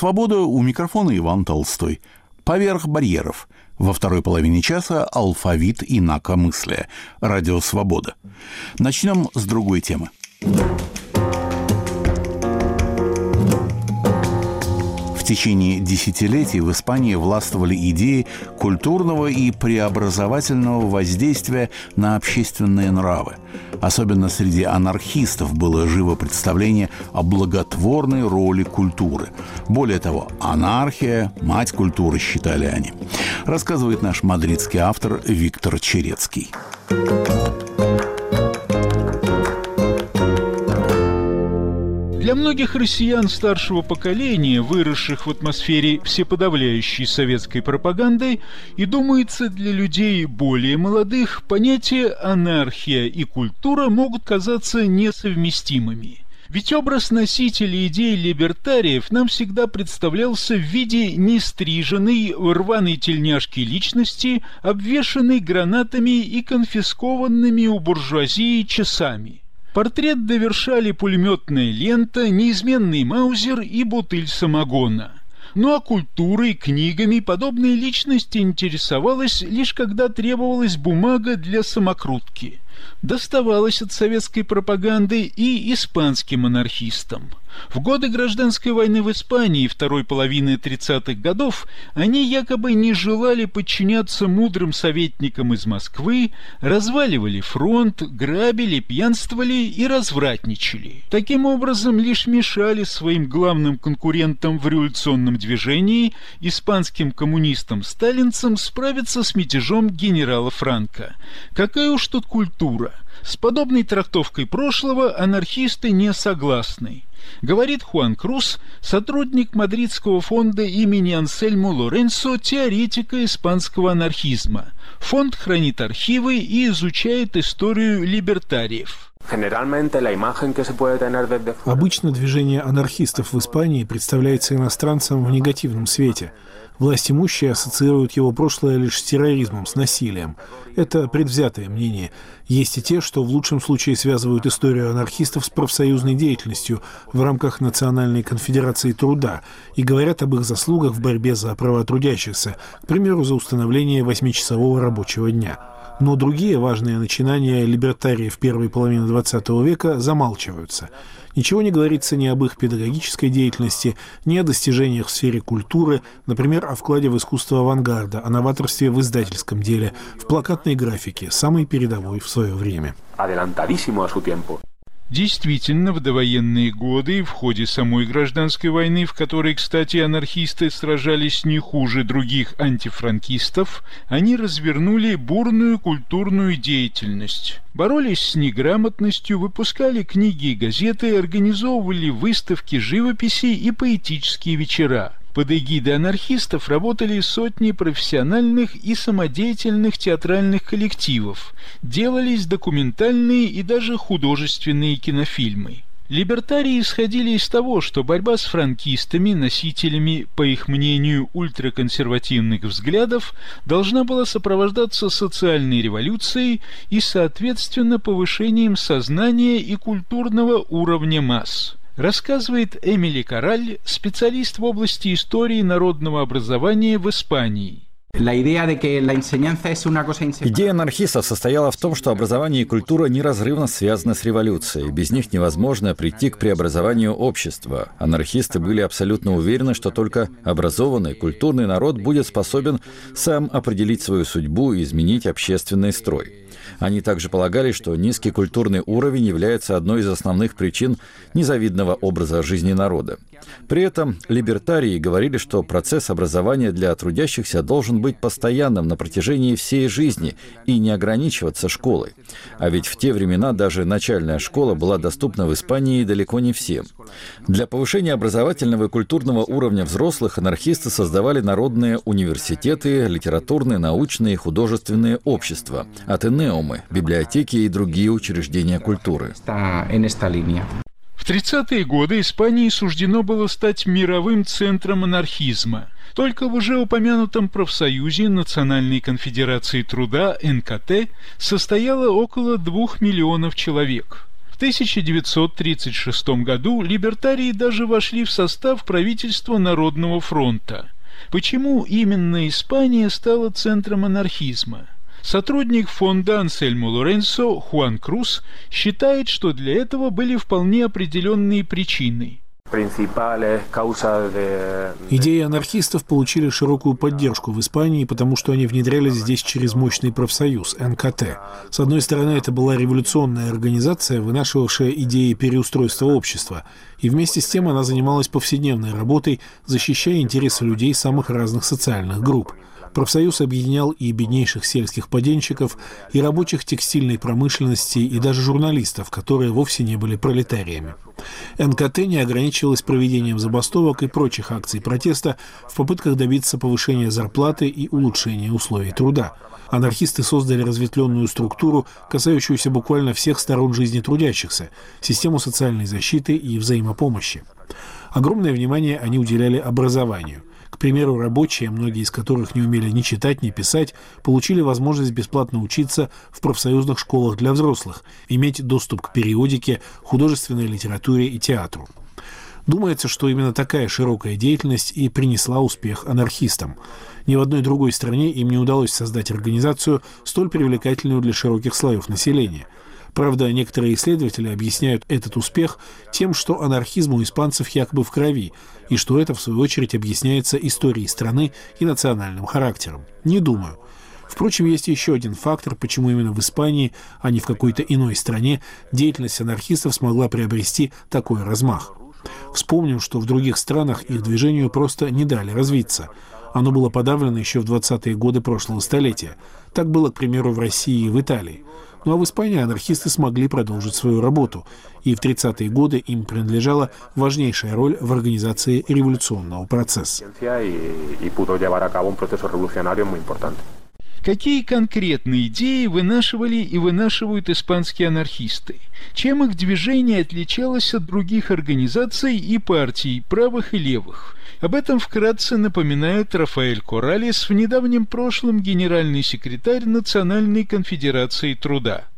Свобода у микрофона Иван Толстой. Поверх барьеров. Во второй половине часа алфавит инакомыслия. Радио «Свобода». Начнем с другой темы. Течение десятилетий в Испании властвовали идеи культурного и преобразовательного воздействия на общественные нравы. Особенно среди анархистов было живо представление о благотворной роли культуры. Более того, анархия – мать культуры, считали они. Рассказывает наш мадридский автор Виктор Черецкий. Для многих россиян старшего поколения, выросших в атмосфере всеподавляющей советской пропаганды, и, думается, для людей более молодых, понятия «анархия» и «культура» могут казаться несовместимыми. Ведь образ носителей идей либертариев нам всегда представлялся в виде нестриженной, рваной тельняшки личности, обвешанной гранатами и конфискованными у буржуазии часами – Портрет довершали пулеметная лента, неизменный маузер и бутыль самогона. Ну а культурой, книгами подобная личность интересовалась лишь когда требовалась бумага для самокрутки. Доставалось от советской пропаганды и испанским анархистам – в годы гражданской войны в Испании второй половины 30-х годов они якобы не желали подчиняться мудрым советникам из Москвы, разваливали фронт, грабили, пьянствовали и развратничали. Таким образом, лишь мешали своим главным конкурентам в революционном движении, испанским коммунистам-сталинцам, справиться с мятежом генерала Франка. Какая уж тут культура! С подобной трактовкой прошлого анархисты не согласны. Говорит Хуан Круз, сотрудник Мадридского фонда имени Ансельмо Лоренцо, теоретика испанского анархизма. Фонд хранит архивы и изучает историю либертариев. Обычно движение анархистов в Испании представляется иностранцам в негативном свете – Власть имущие ассоциируют его прошлое лишь с терроризмом, с насилием. Это предвзятое мнение. Есть и те, что в лучшем случае связывают историю анархистов с профсоюзной деятельностью в рамках Национальной конфедерации труда и говорят об их заслугах в борьбе за права трудящихся, к примеру, за установление восьмичасового рабочего дня. Но другие важные начинания либертариев первой половины XX века замалчиваются – Ничего не говорится ни об их педагогической деятельности, ни о достижениях в сфере культуры, например, о вкладе в искусство авангарда, о новаторстве в издательском деле, в плакатной графике, самой передовой в свое время. Действительно, в довоенные годы, в ходе самой гражданской войны, в которой, кстати, анархисты сражались не хуже других антифранкистов, они развернули бурную культурную деятельность. Боролись с неграмотностью, выпускали книги и газеты, организовывали выставки живописи и поэтические вечера. Под эгидой анархистов работали сотни профессиональных и самодеятельных театральных коллективов, делались документальные и даже художественные кинофильмы. Либертарии исходили из того, что борьба с франкистами, носителями, по их мнению, ультраконсервативных взглядов, должна была сопровождаться социальной революцией и, соответственно, повышением сознания и культурного уровня масс рассказывает Эмили Кораль, специалист в области истории народного образования в Испании. Идея анархистов состояла в том, что образование и культура неразрывно связаны с революцией. Без них невозможно прийти к преобразованию общества. Анархисты были абсолютно уверены, что только образованный, культурный народ будет способен сам определить свою судьбу и изменить общественный строй. Они также полагали, что низкий культурный уровень является одной из основных причин незавидного образа жизни народа. При этом либертарии говорили, что процесс образования для трудящихся должен быть постоянным на протяжении всей жизни и не ограничиваться школой. А ведь в те времена даже начальная школа была доступна в Испании далеко не всем. Для повышения образовательного и культурного уровня взрослых анархисты создавали народные университеты, литературные, научные и художественные общества, атенеумы, библиотеки и другие учреждения культуры. В 30-е годы Испании суждено было стать мировым центром анархизма. Только в уже упомянутом профсоюзе Национальной конфедерации труда НКТ состояло около двух миллионов человек – 1936 году либертарии даже вошли в состав правительства Народного фронта. Почему именно Испания стала центром анархизма? Сотрудник фонда Ансельмо Лоренцо Хуан Круз считает, что для этого были вполне определенные причины – Идеи анархистов получили широкую поддержку в Испании, потому что они внедрялись здесь через мощный профсоюз НКТ. С одной стороны, это была революционная организация, вынашивавшая идеи переустройства общества, и вместе с тем она занималась повседневной работой, защищая интересы людей самых разных социальных групп – Профсоюз объединял и беднейших сельских поденщиков, и рабочих текстильной промышленности, и даже журналистов, которые вовсе не были пролетариями. НКТ не ограничивалась проведением забастовок и прочих акций протеста в попытках добиться повышения зарплаты и улучшения условий труда. Анархисты создали разветвленную структуру, касающуюся буквально всех сторон жизни трудящихся, систему социальной защиты и взаимопомощи. Огромное внимание они уделяли образованию. К примеру, рабочие, многие из которых не умели ни читать, ни писать, получили возможность бесплатно учиться в профсоюзных школах для взрослых, иметь доступ к периодике, художественной литературе и театру. Думается, что именно такая широкая деятельность и принесла успех анархистам. Ни в одной другой стране им не удалось создать организацию, столь привлекательную для широких слоев населения – Правда, некоторые исследователи объясняют этот успех тем, что анархизм у испанцев якобы в крови, и что это, в свою очередь, объясняется историей страны и национальным характером. Не думаю. Впрочем, есть еще один фактор, почему именно в Испании, а не в какой-то иной стране, деятельность анархистов смогла приобрести такой размах. Вспомним, что в других странах их движению просто не дали развиться. Оно было подавлено еще в 20-е годы прошлого столетия. Так было, к примеру, в России и в Италии. Ну а в Испании анархисты смогли продолжить свою работу, и в 30-е годы им принадлежала важнейшая роль в организации революционного процесса. Какие конкретные идеи вынашивали и вынашивают испанские анархисты? Чем их движение отличалось от других организаций и партий, правых и левых? Об этом вкратце напоминает Рафаэль Коралес в недавнем прошлом генеральный секретарь Национальной конфедерации труда.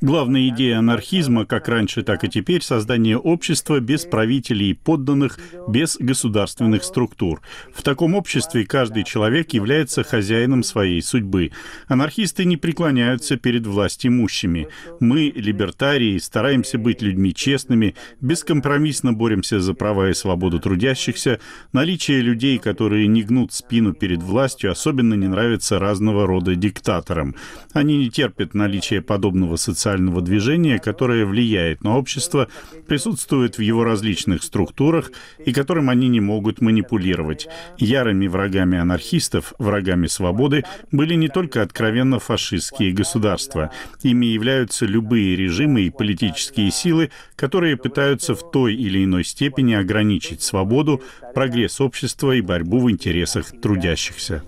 Главная идея анархизма, как раньше, так и теперь, создание общества без правителей и подданных, без государственных структур. В таком обществе каждый человек является хозяином своей судьбы. Анархисты не преклоняются перед властимущими. Мы, либертарии, стараемся быть людьми честными, бескомпромиссно боремся за права и свободу трудящихся. Наличие людей, которые не гнут спину перед властью, особенно не нравится разного рода диктаторам. Они не терпят наличия подобного социального движения, которое влияет на общество, присутствует в его различных структурах и которым они не могут манипулировать. Ярыми врагами анархистов, врагами свободы, были не только откровенно фашистские государства. Ими являются любые режимы и политические силы, которые пытаются в той или иной степени ограничить свободу, прогресс общества и борьбу в интересах трудящихся.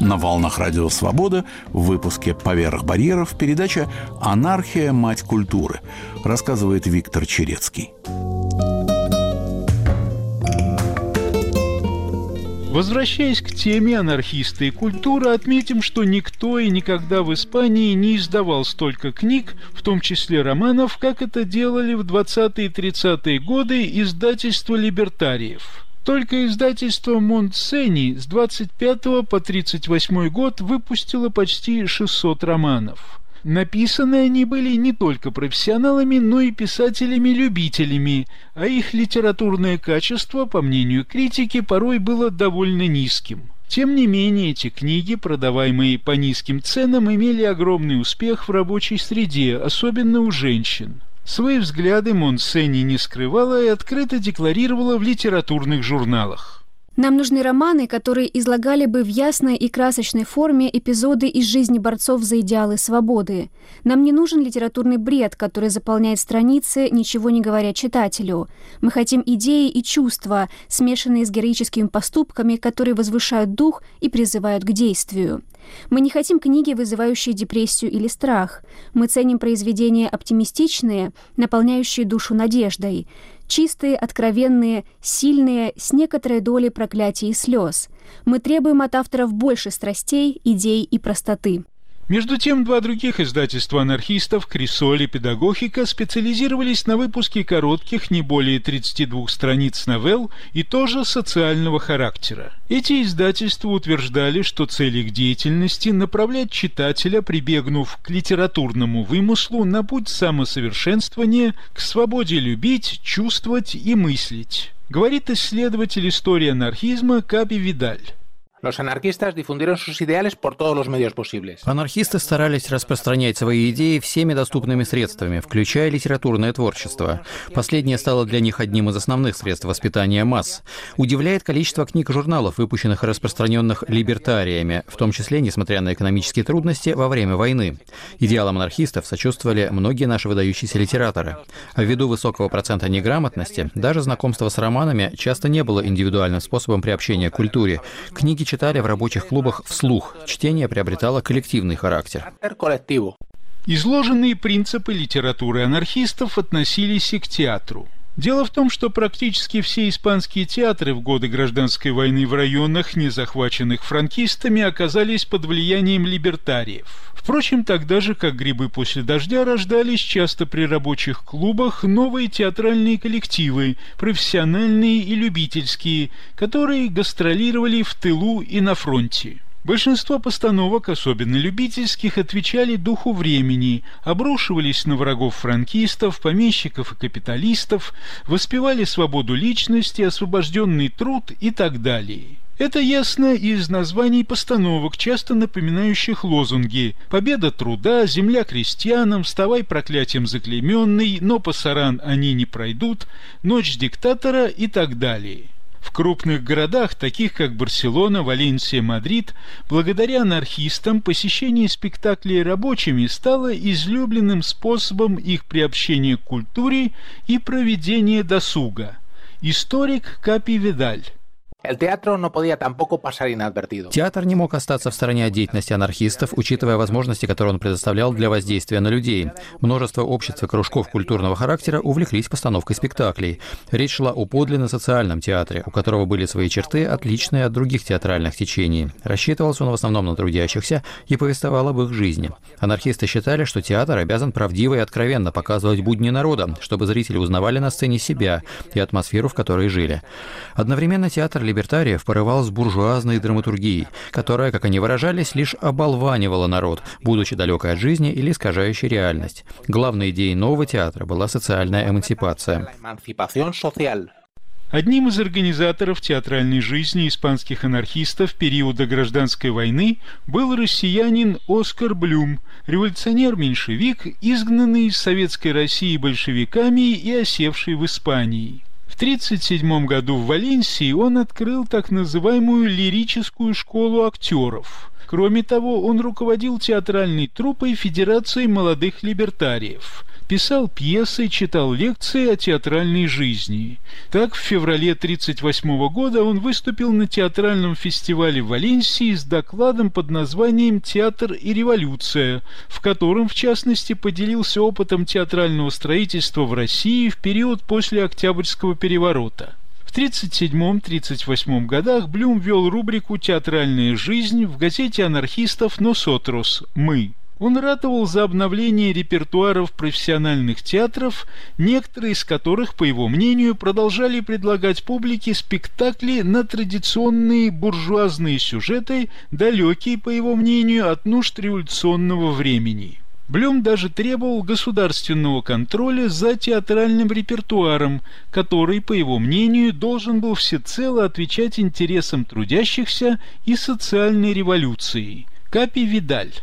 На волнах Радио Свобода в выпуске «Поверх барьеров» передача «Анархия. Мать культуры» рассказывает Виктор Черецкий. Возвращаясь к теме анархисты и культура, отметим, что никто и никогда в Испании не издавал столько книг, в том числе романов, как это делали в 20-е и 30-е годы издательства либертариев. Только издательство Монтсени с 25 по 38 год выпустило почти 600 романов. Написаны они были не только профессионалами, но и писателями-любителями, а их литературное качество, по мнению критики, порой было довольно низким. Тем не менее, эти книги, продаваемые по низким ценам, имели огромный успех в рабочей среде, особенно у женщин. Свои взгляды Монсени не скрывала и открыто декларировала в литературных журналах. Нам нужны романы, которые излагали бы в ясной и красочной форме эпизоды из жизни борцов за идеалы свободы. Нам не нужен литературный бред, который заполняет страницы, ничего не говоря читателю. Мы хотим идеи и чувства, смешанные с героическими поступками, которые возвышают дух и призывают к действию. Мы не хотим книги, вызывающие депрессию или страх. Мы ценим произведения оптимистичные, наполняющие душу надеждой. Чистые, откровенные, сильные, с некоторой долей проклятий и слез. Мы требуем от авторов больше страстей, идей и простоты. Между тем, два других издательства анархистов, Крисоль и Педагогика, специализировались на выпуске коротких, не более 32 страниц новелл и тоже социального характера. Эти издательства утверждали, что цель их деятельности – направлять читателя, прибегнув к литературному вымыслу на путь самосовершенствования, к свободе любить, чувствовать и мыслить. Говорит исследователь истории анархизма Каби Видаль. Los anarquistas difundieron sus ideales por todos los medios posibles. Анархисты старались распространять свои идеи всеми доступными средствами, включая литературное творчество. Последнее стало для них одним из основных средств воспитания масс. Удивляет количество книг и журналов, выпущенных и распространенных либертариями, в том числе, несмотря на экономические трудности, во время войны. Идеалам анархистов сочувствовали многие наши выдающиеся литераторы. Ввиду высокого процента неграмотности, даже знакомство с романами часто не было индивидуальным способом приобщения к культуре. Книги читали в рабочих клубах вслух. Чтение приобретало коллективный характер. Изложенные принципы литературы анархистов относились и к театру. Дело в том, что практически все испанские театры в годы гражданской войны в районах, не захваченных франкистами, оказались под влиянием либертариев. Впрочем, тогда же, как грибы после дождя, рождались часто при рабочих клубах новые театральные коллективы, профессиональные и любительские, которые гастролировали в тылу и на фронте. Большинство постановок, особенно любительских, отвечали духу времени, обрушивались на врагов франкистов, помещиков и капиталистов, воспевали свободу личности, освобожденный труд и так далее. Это ясно из названий постановок, часто напоминающих лозунги «Победа труда», «Земля крестьянам», «Вставай проклятием заклеменный», «Но пасаран они не пройдут», «Ночь диктатора» и так далее. В крупных городах, таких как Барселона, Валенсия, Мадрид, благодаря анархистам посещение спектаклей рабочими стало излюбленным способом их приобщения к культуре и проведения досуга. Историк Капи Видаль Театр не мог остаться в стороне от деятельности анархистов, учитывая возможности, которые он предоставлял для воздействия на людей. Множество обществ и кружков культурного характера увлеклись постановкой спектаклей. Речь шла о подлинно социальном театре, у которого были свои черты, отличные от других театральных течений. Рассчитывался он в основном на трудящихся и повествовал об их жизни. Анархисты считали, что театр обязан правдиво и откровенно показывать будни народа, чтобы зрители узнавали на сцене себя и атмосферу, в которой жили. Одновременно театр либертариев порывал с буржуазной драматургией, которая, как они выражались, лишь оболванивала народ, будучи далекой от жизни или искажающей реальность. Главной идеей нового театра была социальная эмансипация. Одним из организаторов театральной жизни испанских анархистов периода гражданской войны был россиянин Оскар Блюм, революционер-меньшевик, изгнанный из Советской России большевиками и осевший в Испании. 1937 году в Валенсии он открыл так называемую лирическую школу актеров. Кроме того, он руководил театральной труппой Федерации молодых либертариев писал пьесы, читал лекции о театральной жизни. Так, в феврале 1938 года он выступил на театральном фестивале в Валенсии с докладом под названием «Театр и революция», в котором, в частности, поделился опытом театрального строительства в России в период после Октябрьского переворота. В 1937-1938 годах Блюм вел рубрику «Театральная жизнь» в газете анархистов «Носотрос» «Мы». Он ратовал за обновление репертуаров профессиональных театров, некоторые из которых, по его мнению, продолжали предлагать публике спектакли на традиционные буржуазные сюжеты, далекие, по его мнению, от нужд революционного времени. Блюм даже требовал государственного контроля за театральным репертуаром, который, по его мнению, должен был всецело отвечать интересам трудящихся и социальной революции. Капи Видаль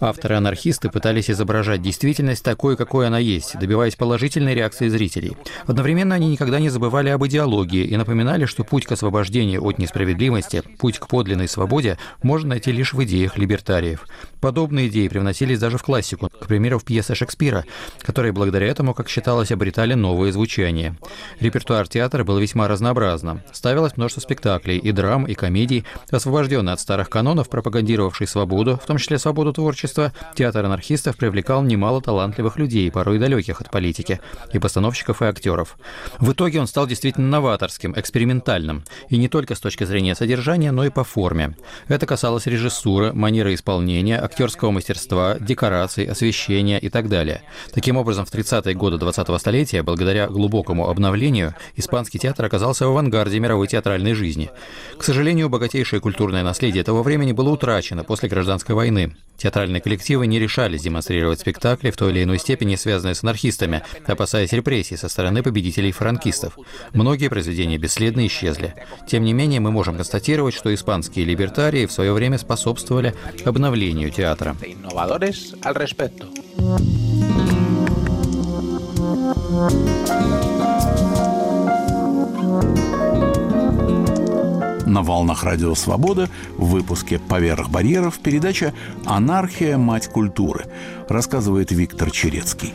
Авторы-анархисты пытались изображать действительность такой, какой она есть, добиваясь положительной реакции зрителей. Одновременно они никогда не забывали об идеологии и напоминали, что путь к освобождению от несправедливости, путь к подлинной свободе можно найти лишь в идеях либертариев. Подобные идеи привносились даже в классику, к примеру, в пьесы Шекспира, которые благодаря этому, как считалось, обретали новые звучания. Репертуар театра был весьма разнообразным. Ставилось множество спектаклей, и драм, и комедий, освобожденные от старых канонов, пропагандировавших свободу свободу, в том числе свободу творчества, театр анархистов привлекал немало талантливых людей, порой далеких от политики, и постановщиков, и актеров. В итоге он стал действительно новаторским, экспериментальным, и не только с точки зрения содержания, но и по форме. Это касалось режиссуры, манеры исполнения, актерского мастерства, декораций, освещения и так далее. Таким образом, в 30-е годы 20-го столетия, благодаря глубокому обновлению, испанский театр оказался в авангарде мировой театральной жизни. К сожалению, богатейшее культурное наследие этого времени было утрачено после гражданской войны. Театральные коллективы не решались демонстрировать спектакли в той или иной степени, связанные с анархистами, опасаясь репрессий со стороны победителей франкистов. Многие произведения бесследно исчезли. Тем не менее, мы можем констатировать, что испанские либертарии в свое время способствовали обновлению театра. На волнах Радио Свобода в выпуске «Поверх барьеров» передача «Анархия. Мать культуры» рассказывает Виктор Черецкий.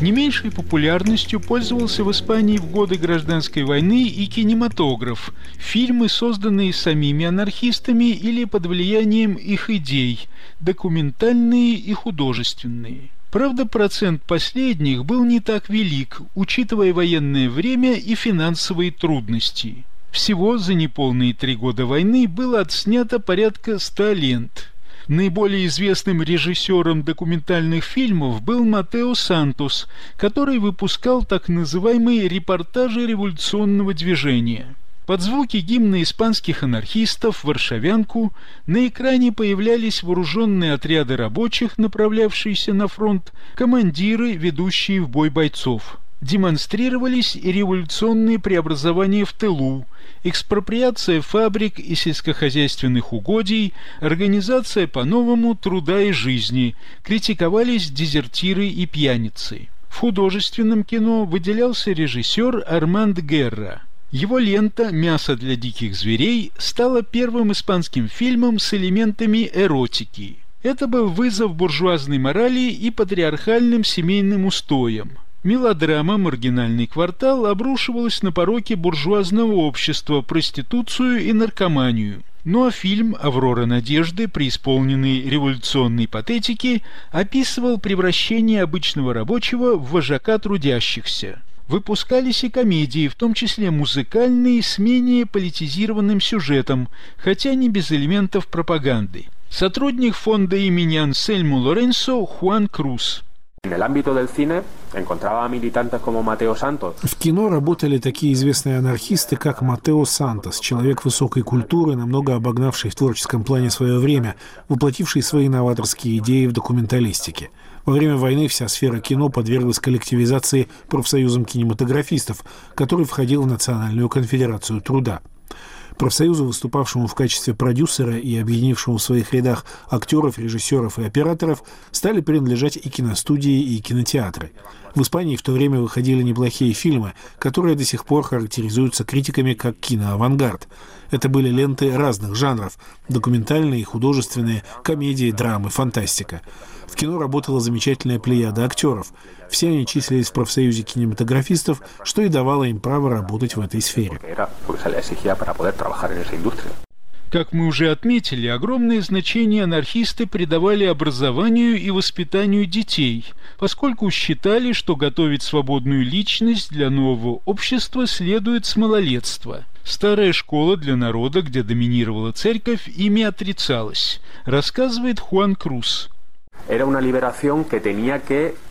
Не меньшей популярностью пользовался в Испании в годы гражданской войны и кинематограф, фильмы, созданные самими анархистами или под влиянием их идей, документальные и художественные. Правда, процент последних был не так велик, учитывая военное время и финансовые трудности. Всего за неполные три года войны было отснято порядка ста лент – Наиболее известным режиссером документальных фильмов был Матео Сантос, который выпускал так называемые репортажи революционного движения. Под звуки гимна испанских анархистов «Варшавянку» на экране появлялись вооруженные отряды рабочих, направлявшиеся на фронт, командиры, ведущие в бой бойцов демонстрировались и революционные преобразования в тылу, экспроприация фабрик и сельскохозяйственных угодий, организация по-новому труда и жизни, критиковались дезертиры и пьяницы. В художественном кино выделялся режиссер Арманд Герра. Его лента «Мясо для диких зверей» стала первым испанским фильмом с элементами эротики. Это был вызов буржуазной морали и патриархальным семейным устоям. Мелодрама «Маргинальный квартал» обрушивалась на пороки буржуазного общества, проституцию и наркоманию. Ну а фильм «Аврора надежды», преисполненный революционной патетики, описывал превращение обычного рабочего в вожака трудящихся. Выпускались и комедии, в том числе музыкальные, с менее политизированным сюжетом, хотя не без элементов пропаганды. Сотрудник фонда имени Ансельму Лоренсо Хуан Круз – В кино работали такие известные анархисты, как Матео Сантос, человек высокой культуры, намного обогнавший в творческом плане свое время, воплотивший свои новаторские идеи в документалистике. Во время войны вся сфера кино подверглась коллективизации профсоюзом кинематографистов, который входил в Национальную конфедерацию труда. Профсоюзу, выступавшему в качестве продюсера и объединившему в своих рядах актеров, режиссеров и операторов, стали принадлежать и киностудии, и кинотеатры. В Испании в то время выходили неплохие фильмы, которые до сих пор характеризуются критиками как киноавангард. Это были ленты разных жанров – документальные, художественные, комедии, драмы, фантастика. В кино работала замечательная плеяда актеров. Все они числились в профсоюзе кинематографистов, что и давало им право работать в этой сфере. Как мы уже отметили, огромное значение анархисты придавали образованию и воспитанию детей, поскольку считали, что готовить свободную личность для нового общества следует с малолетства. Старая школа для народа, где доминировала церковь, ими отрицалась, рассказывает Хуан Круз.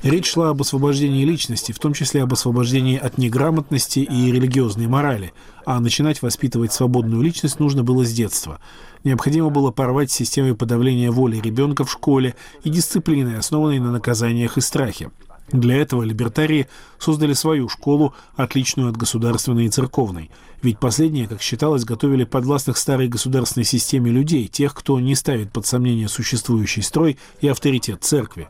Речь шла об освобождении личности, в том числе об освобождении от неграмотности и религиозной морали, а начинать воспитывать свободную личность нужно было с детства. Необходимо было порвать с системой подавления воли ребенка в школе и дисциплиной, основанной на наказаниях и страхе. Для этого либертарии создали свою школу, отличную от государственной и церковной. Ведь последние, как считалось, готовили подвластных старой государственной системе людей, тех, кто не ставит под сомнение существующий строй и авторитет церкви.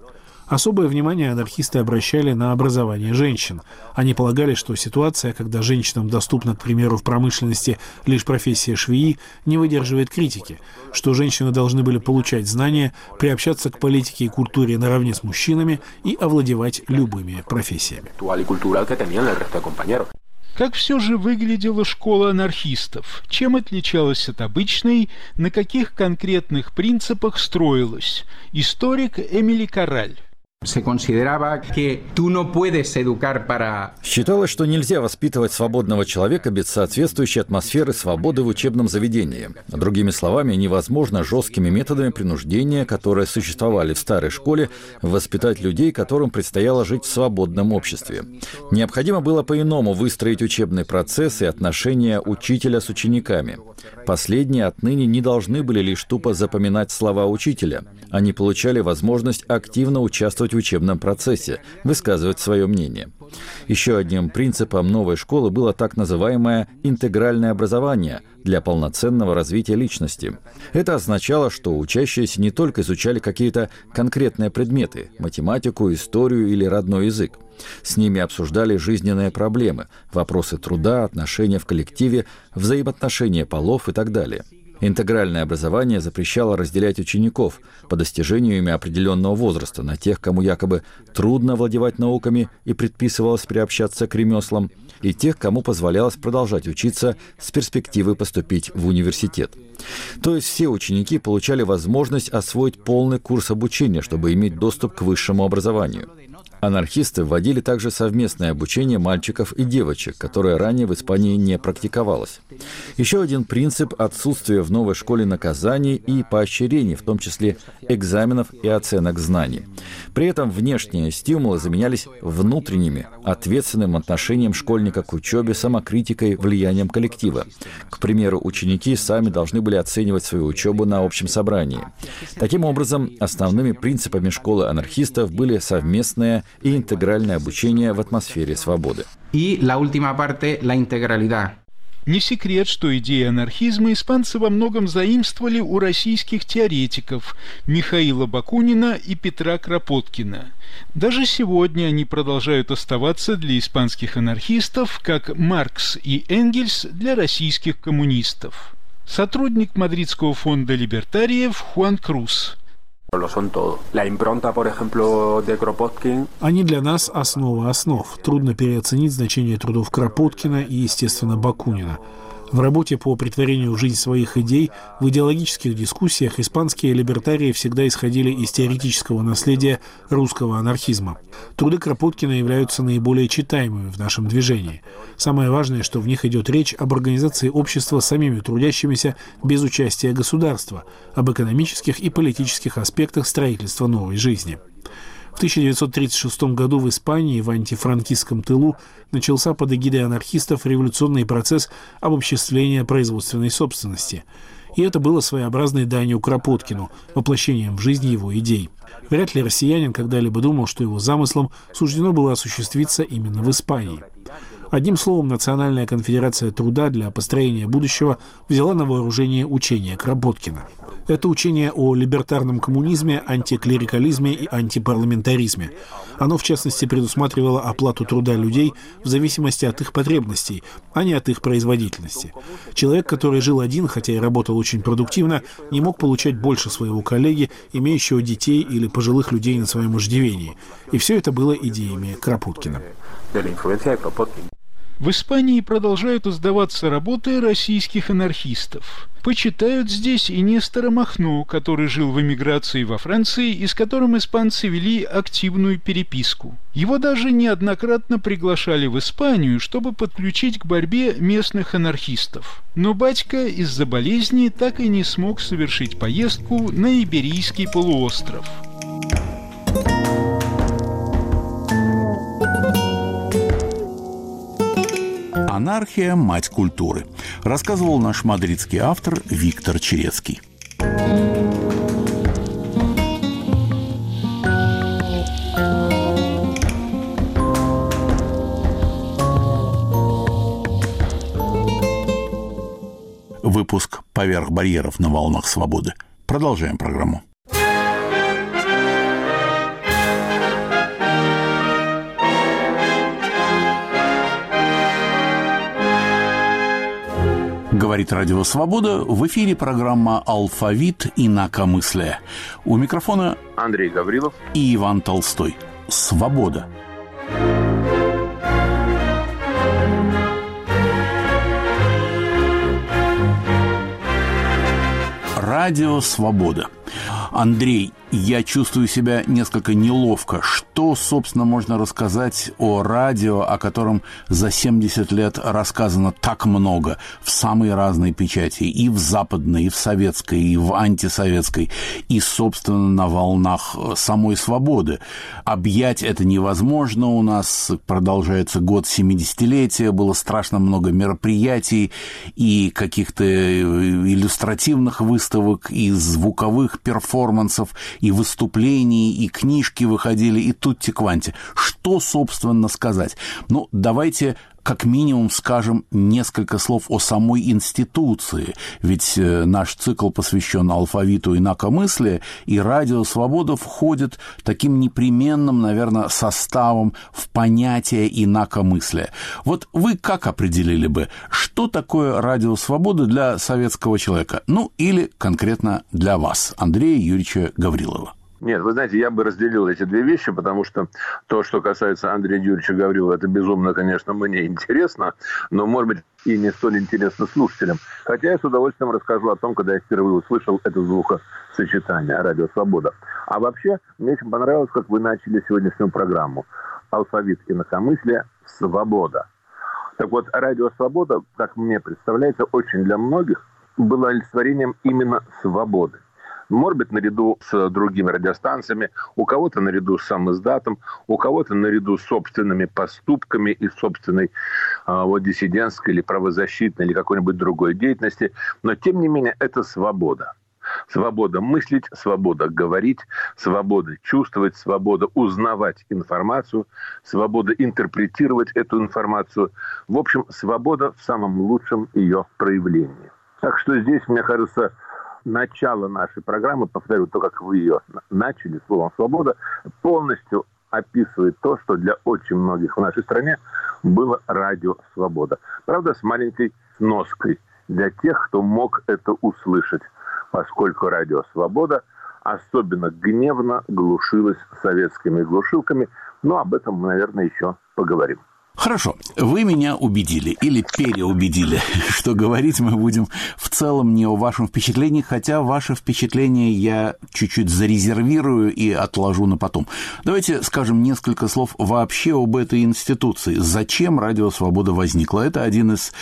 Особое внимание анархисты обращали на образование женщин. Они полагали, что ситуация, когда женщинам доступна, к примеру, в промышленности лишь профессия швеи, не выдерживает критики, что женщины должны были получать знания, приобщаться к политике и культуре наравне с мужчинами и овладевать любыми профессиями. Как все же выглядела школа анархистов? Чем отличалась от обычной? На каких конкретных принципах строилась? Историк Эмили Считалось, что нельзя воспитывать свободного человека без соответствующей атмосферы свободы в учебном заведении. Другими словами, невозможно жесткими методами принуждения, которые существовали в старой школе, воспитать людей, которым предстояло жить в свободном обществе. Необходимо было по-иному выстроить учебный процесс и отношения учителя с учениками. Последние отныне не должны были лишь тупо запоминать слова учителя. Они получали возможность активно участвовать в учебном процессе, высказывать свое мнение. Еще одним принципом новой школы было так называемое интегральное образование для полноценного развития личности. Это означало, что учащиеся не только изучали какие-то конкретные предметы – математику, историю или родной язык. С ними обсуждали жизненные проблемы, вопросы труда, отношения в коллективе, взаимоотношения полов и так далее – Интегральное образование запрещало разделять учеников по достижению ими определенного возраста на тех, кому якобы трудно владевать науками и предписывалось приобщаться к ремеслам, и тех, кому позволялось продолжать учиться с перспективой поступить в университет. То есть все ученики получали возможность освоить полный курс обучения, чтобы иметь доступ к высшему образованию. Анархисты вводили также совместное обучение мальчиков и девочек, которое ранее в Испании не практиковалось. Еще один принцип – отсутствие в новой школе наказаний и поощрений, в том числе экзаменов и оценок знаний. При этом внешние стимулы заменялись внутренними, ответственным отношением школьника к учебе, самокритикой, влиянием коллектива. К примеру, ученики сами должны были оценивать свою учебу на общем собрании. Таким образом, основными принципами школы анархистов были совместное и интегральное обучение в атмосфере свободы. И la última parte, la integralidad. Не секрет, что идеи анархизма испанцы во многом заимствовали у российских теоретиков Михаила Бакунина и Петра Кропоткина. Даже сегодня они продолжают оставаться для испанских анархистов, как Маркс и Энгельс для российских коммунистов. Сотрудник Мадридского фонда либертариев Хуан Круз – Lo son todo. La impronta, por ejemplo, de Kropotkin. Они для нас основа основ. Трудно переоценить значение трудов Кропоткина и, естественно, Бакунина. В работе по притворению в жизнь своих идей в идеологических дискуссиях испанские либертарии всегда исходили из теоретического наследия русского анархизма. Труды Кропоткина являются наиболее читаемыми в нашем движении. Самое важное, что в них идет речь об организации общества самими трудящимися без участия государства, об экономических и политических аспектах строительства новой жизни. В 1936 году в Испании в антифранкистском тылу начался под эгидой анархистов революционный процесс обобществления производственной собственности. И это было своеобразной данью Кропоткину, воплощением в жизни его идей. Вряд ли россиянин когда-либо думал, что его замыслом суждено было осуществиться именно в Испании. Одним словом, Национальная конфедерация труда для построения будущего взяла на вооружение учение Кропоткина. Это учение о либертарном коммунизме, антиклерикализме и антипарламентаризме. Оно, в частности, предусматривало оплату труда людей в зависимости от их потребностей, а не от их производительности. Человек, который жил один, хотя и работал очень продуктивно, не мог получать больше своего коллеги, имеющего детей или пожилых людей на своем иждивении. И все это было идеями Кропоткина. В Испании продолжают издаваться работы российских анархистов. Почитают здесь и Нестора Махно, который жил в эмиграции во Франции и с которым испанцы вели активную переписку. Его даже неоднократно приглашали в Испанию, чтобы подключить к борьбе местных анархистов. Но батька из-за болезни так и не смог совершить поездку на Иберийский полуостров. «Анархия – мать культуры», рассказывал наш мадридский автор Виктор Черецкий. Выпуск «Поверх барьеров на волнах свободы». Продолжаем программу. говорит Радио Свобода. В эфире программа «Алфавит инакомыслия». У микрофона Андрей Гаврилов и Иван Толстой. Свобода. Радио «Свобода». Андрей, я чувствую себя несколько неловко, что собственно, можно рассказать о радио, о котором за 70 лет рассказано так много в самые разные печати, и в западной, и в советской, и в антисоветской, и, собственно, на волнах самой свободы. Объять это невозможно. У нас продолжается год 70-летия, было страшно много мероприятий и каких-то иллюстративных выставок, и звуковых перформансов, и выступлений, и книжки выходили, и тут кванти. Что, собственно, сказать? Ну, давайте как минимум скажем несколько слов о самой институции, ведь э, наш цикл посвящен алфавиту инакомыслия, и радио «Свобода» входит таким непременным, наверное, составом в понятие инакомыслия. Вот вы как определили бы, что такое радио «Свобода» для советского человека? Ну, или конкретно для вас, Андрея Юрьевича Гаврилова. Нет, вы знаете, я бы разделил эти две вещи, потому что то, что касается Андрея Юрьевича Гаврилова, это безумно, конечно, мне интересно, но, может быть, и не столь интересно слушателям. Хотя я с удовольствием расскажу о том, когда я впервые услышал это звукосочетание «Радио Свобода». А вообще, мне очень понравилось, как вы начали сегодняшнюю программу. Алфавит инакомыслия «Свобода». Так вот, «Радио Свобода», как мне представляется, очень для многих было олицетворением именно свободы быть, наряду с другими радиостанциями, у кого-то наряду с сам издатом, у кого-то наряду с собственными поступками и собственной а, вот, диссидентской или правозащитной или какой-нибудь другой деятельности. Но, тем не менее, это свобода. Свобода мыслить, свобода говорить, свобода чувствовать, свобода узнавать информацию, свобода интерпретировать эту информацию. В общем, свобода в самом лучшем ее проявлении. Так что здесь, мне кажется, начало нашей программы, повторю, то, как вы ее начали, словом «свобода», полностью описывает то, что для очень многих в нашей стране было радио «Свобода». Правда, с маленькой сноской для тех, кто мог это услышать, поскольку радио «Свобода» особенно гневно глушилось советскими глушилками, но об этом мы, наверное, еще поговорим. Хорошо, вы меня убедили или переубедили, что говорить мы будем в целом не о вашем впечатлении, хотя ваше впечатление я чуть-чуть зарезервирую и отложу на потом. Давайте скажем несколько слов вообще об этой институции. Зачем Радио Свобода возникла? Это один из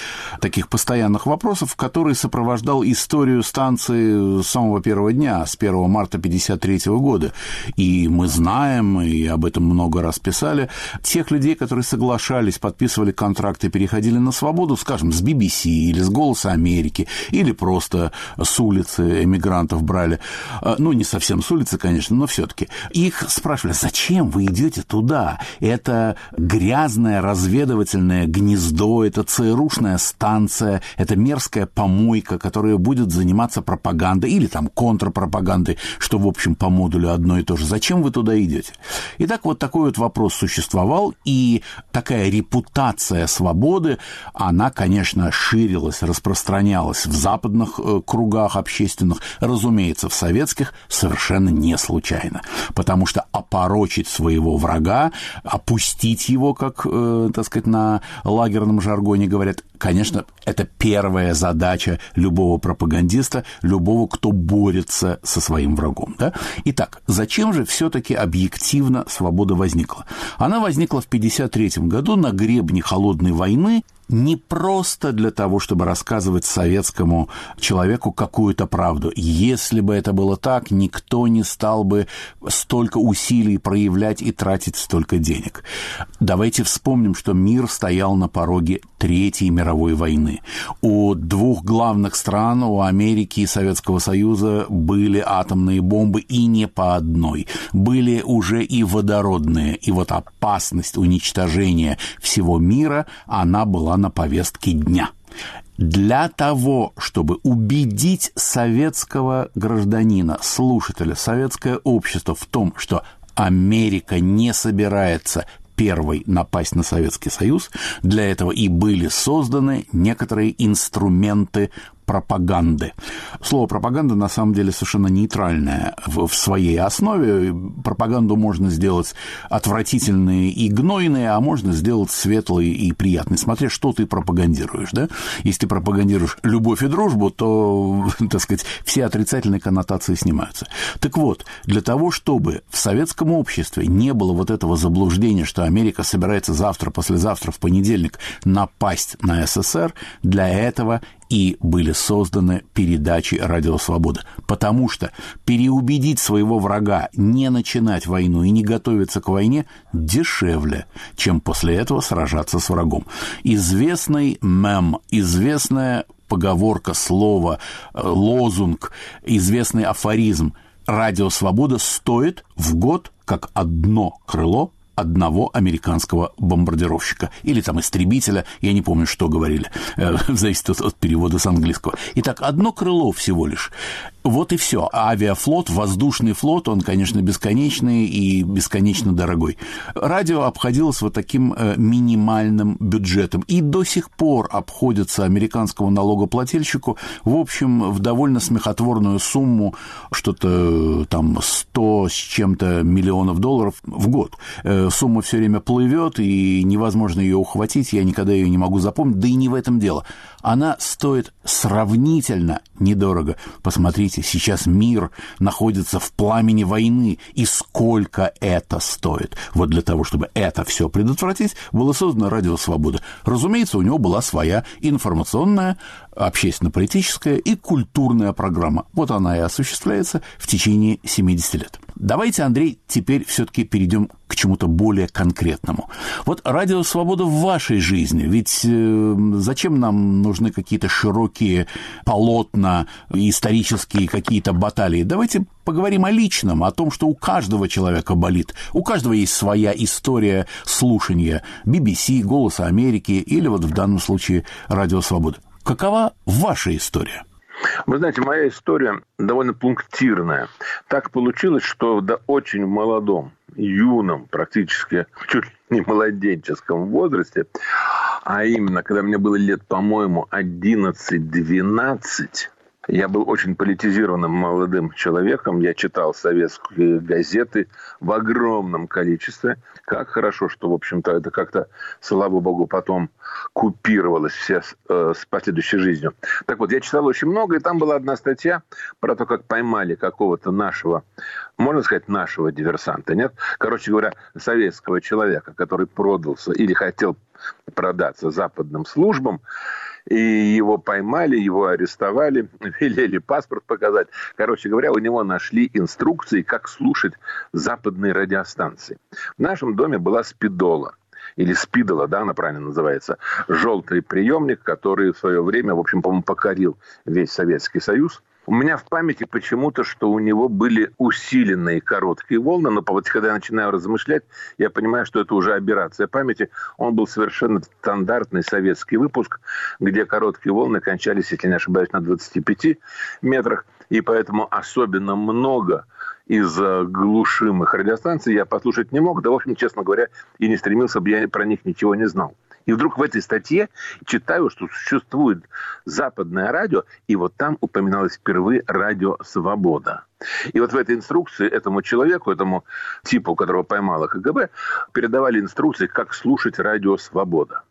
таких постоянных вопросов, который сопровождал историю станции с самого первого дня, с 1 марта 1953 года. И мы знаем, и об этом много раз писали, тех людей, которые соглашались соглашались, подписывали контракты, переходили на свободу, скажем, с BBC или с «Голоса Америки», или просто с улицы эмигрантов брали. А, ну, не совсем с улицы, конечно, но все таки Их спрашивали, зачем вы идете туда? Это грязное разведывательное гнездо, это ЦРУшная станция, это мерзкая помойка, которая будет заниматься пропагандой или там контрпропагандой, что, в общем, по модулю одно и то же. Зачем вы туда идете? Итак, вот такой вот вопрос существовал, и такая репутация свободы, она, конечно, ширилась, распространялась в западных э, кругах общественных, разумеется, в советских совершенно не случайно. Потому что опорочить своего врага, опустить его, как, э, так сказать, на лагерном жаргоне говорят, конечно, это первая задача любого пропагандиста, любого, кто борется со своим врагом. Да? Итак, зачем же все-таки объективно свобода возникла? Она возникла в 1953 году на гребне холодной войны не просто для того, чтобы рассказывать советскому человеку какую-то правду. Если бы это было так, никто не стал бы столько усилий проявлять и тратить столько денег. Давайте вспомним, что мир стоял на пороге Третьей мировой войны. У двух главных стран, у Америки и Советского Союза, были атомные бомбы, и не по одной. Были уже и водородные. И вот опасность уничтожения всего мира, она была на повестке дня. Для того, чтобы убедить советского гражданина, слушателя, советское общество в том, что Америка не собирается первой напасть на Советский Союз, для этого и были созданы некоторые инструменты пропаганды. Слово пропаганда на самом деле совершенно нейтральное в, в своей основе. Пропаганду можно сделать отвратительной и гнойной, а можно сделать светлой и приятной, смотря что ты пропагандируешь. Да? Если ты пропагандируешь любовь и дружбу, то, так сказать, все отрицательные коннотации снимаются. Так вот, для того, чтобы в советском обществе не было вот этого заблуждения, что Америка собирается завтра, послезавтра, в понедельник напасть на СССР, для этого и были созданы передачи «Радио Свобода». Потому что переубедить своего врага не начинать войну и не готовиться к войне дешевле, чем после этого сражаться с врагом. Известный мем, известная поговорка, слово, э, лозунг, известный афоризм «Радио Свобода» стоит в год как одно крыло одного американского бомбардировщика или там истребителя, я не помню, что говорили, э, зависит от, от перевода с английского. Итак, одно крыло всего лишь. Вот и все. Авиафлот, воздушный флот, он, конечно, бесконечный и бесконечно дорогой. Радио обходилось вот таким э, минимальным бюджетом и до сих пор обходится американскому налогоплательщику, в общем, в довольно смехотворную сумму, что-то там 100 с чем-то миллионов долларов в год. Сумма все время плывет, и невозможно ее ухватить, я никогда ее не могу запомнить, да и не в этом дело. Она стоит сравнительно недорого. Посмотрите, сейчас мир находится в пламени войны, и сколько это стоит. Вот для того, чтобы это все предотвратить, было создано Радио Свобода. Разумеется, у него была своя информационная, общественно-политическая и культурная программа. Вот она и осуществляется в течение 70 лет. Давайте, Андрей, теперь все-таки перейдем к чему-то более конкретному. Вот радио «Свобода» в вашей жизни, ведь э, зачем нам нужны какие-то широкие полотна, исторические какие-то баталии? Давайте поговорим о личном, о том, что у каждого человека болит. У каждого есть своя история слушания BBC, «Голоса Америки» или вот в данном случае «Радио Свобода». Какова ваша история? Вы знаете, моя история довольно пунктирная. Так получилось, что до очень молодом, юном, практически чуть не младенческом возрасте, а именно, когда мне было лет, по-моему, 11-12, я был очень политизированным молодым человеком. Я читал советские газеты в огромном количестве. Как хорошо, что, в общем-то, это как-то, слава богу, потом купировалось все э, с последующей жизнью. Так вот, я читал очень много, и там была одна статья про то, как поймали какого-то нашего, можно сказать, нашего диверсанта, нет? Короче говоря, советского человека, который продался или хотел продаться западным службам и его поймали, его арестовали, велели паспорт показать. Короче говоря, у него нашли инструкции, как слушать западные радиостанции. В нашем доме была спидола или спидола, да, она правильно называется, желтый приемник, который в свое время, в общем, по-моему, покорил весь Советский Союз. У меня в памяти почему-то, что у него были усиленные короткие волны, но вот когда я начинаю размышлять, я понимаю, что это уже операция памяти. Он был совершенно стандартный советский выпуск, где короткие волны кончались, если не ошибаюсь, на 25 метрах, и поэтому особенно много из глушимых радиостанций я послушать не мог, да, в общем, честно говоря, и не стремился бы, я про них ничего не знал. И вдруг в этой статье читаю, что существует западное радио, и вот там упоминалось впервые радио «Свобода». И вот в этой инструкции этому человеку, этому типу, которого поймала КГБ, передавали инструкции, как слушать радио «Свобода».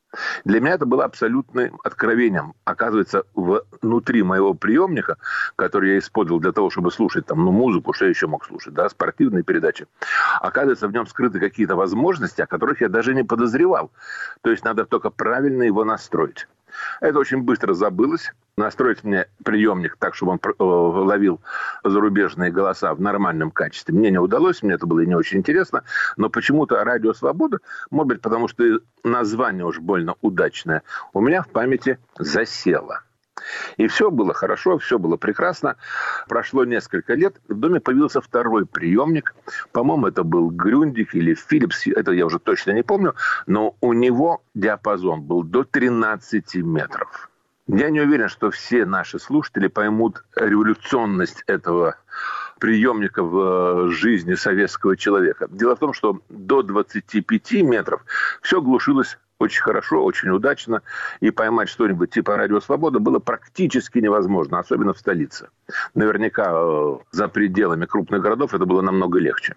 Для меня это было абсолютным откровением. Оказывается, внутри моего приемника, который я использовал для того, чтобы слушать там, ну, музыку, что я еще мог слушать, да, спортивные передачи, оказывается, в нем скрыты какие-то возможности, о которых я даже не подозревал. То есть надо только правильно его настроить. Это очень быстро забылось. Настроить мне приемник так, чтобы он э, ловил зарубежные голоса в нормальном качестве. Мне не удалось, мне это было не очень интересно. Но почему-то «Радио Свобода», может быть, потому что название уж больно удачное, у меня в памяти засело. И все было хорошо, все было прекрасно. Прошло несколько лет, в доме появился второй приемник. По-моему, это был Грюндик или Филлипс, это я уже точно не помню, но у него диапазон был до 13 метров. Я не уверен, что все наши слушатели поймут революционность этого приемника в жизни советского человека. Дело в том, что до 25 метров все глушилось очень хорошо, очень удачно, и поймать что-нибудь типа «Радио Свобода» было практически невозможно, особенно в столице. Наверняка э, за пределами крупных городов это было намного легче.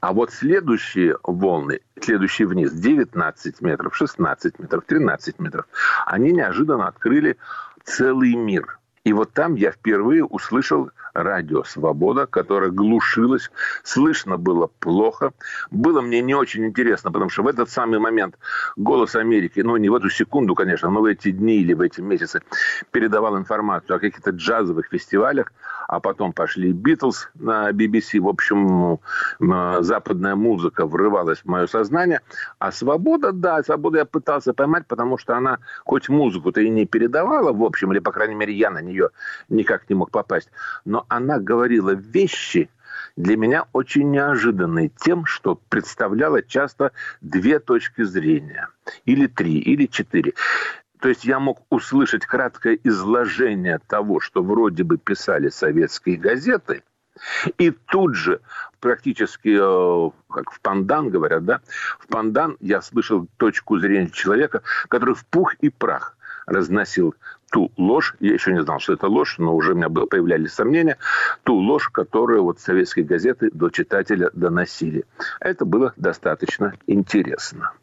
А вот следующие волны, следующие вниз, 19 метров, 16 метров, 13 метров, они неожиданно открыли целый мир – и вот там я впервые услышал радио «Свобода», которое глушилось, слышно было плохо. Было мне не очень интересно, потому что в этот самый момент «Голос Америки», ну, не в эту секунду, конечно, но в эти дни или в эти месяцы передавал информацию о каких-то джазовых фестивалях, а потом пошли Битлз на BBC. В общем, западная музыка врывалась в мое сознание. А свобода, да, свободу я пытался поймать, потому что она хоть музыку-то и не передавала, в общем, или, по крайней мере, я на нее никак не мог попасть, но она говорила вещи, для меня очень неожиданные тем, что представляла часто две точки зрения. Или три, или четыре. То есть я мог услышать краткое изложение того, что вроде бы писали советские газеты, и тут же практически, э, как в пандан говорят, да, в пандан я слышал точку зрения человека, который в пух и прах разносил ту ложь, я еще не знал, что это ложь, но уже у меня появлялись сомнения, ту ложь, которую вот советские газеты до читателя доносили. Это было достаточно интересно.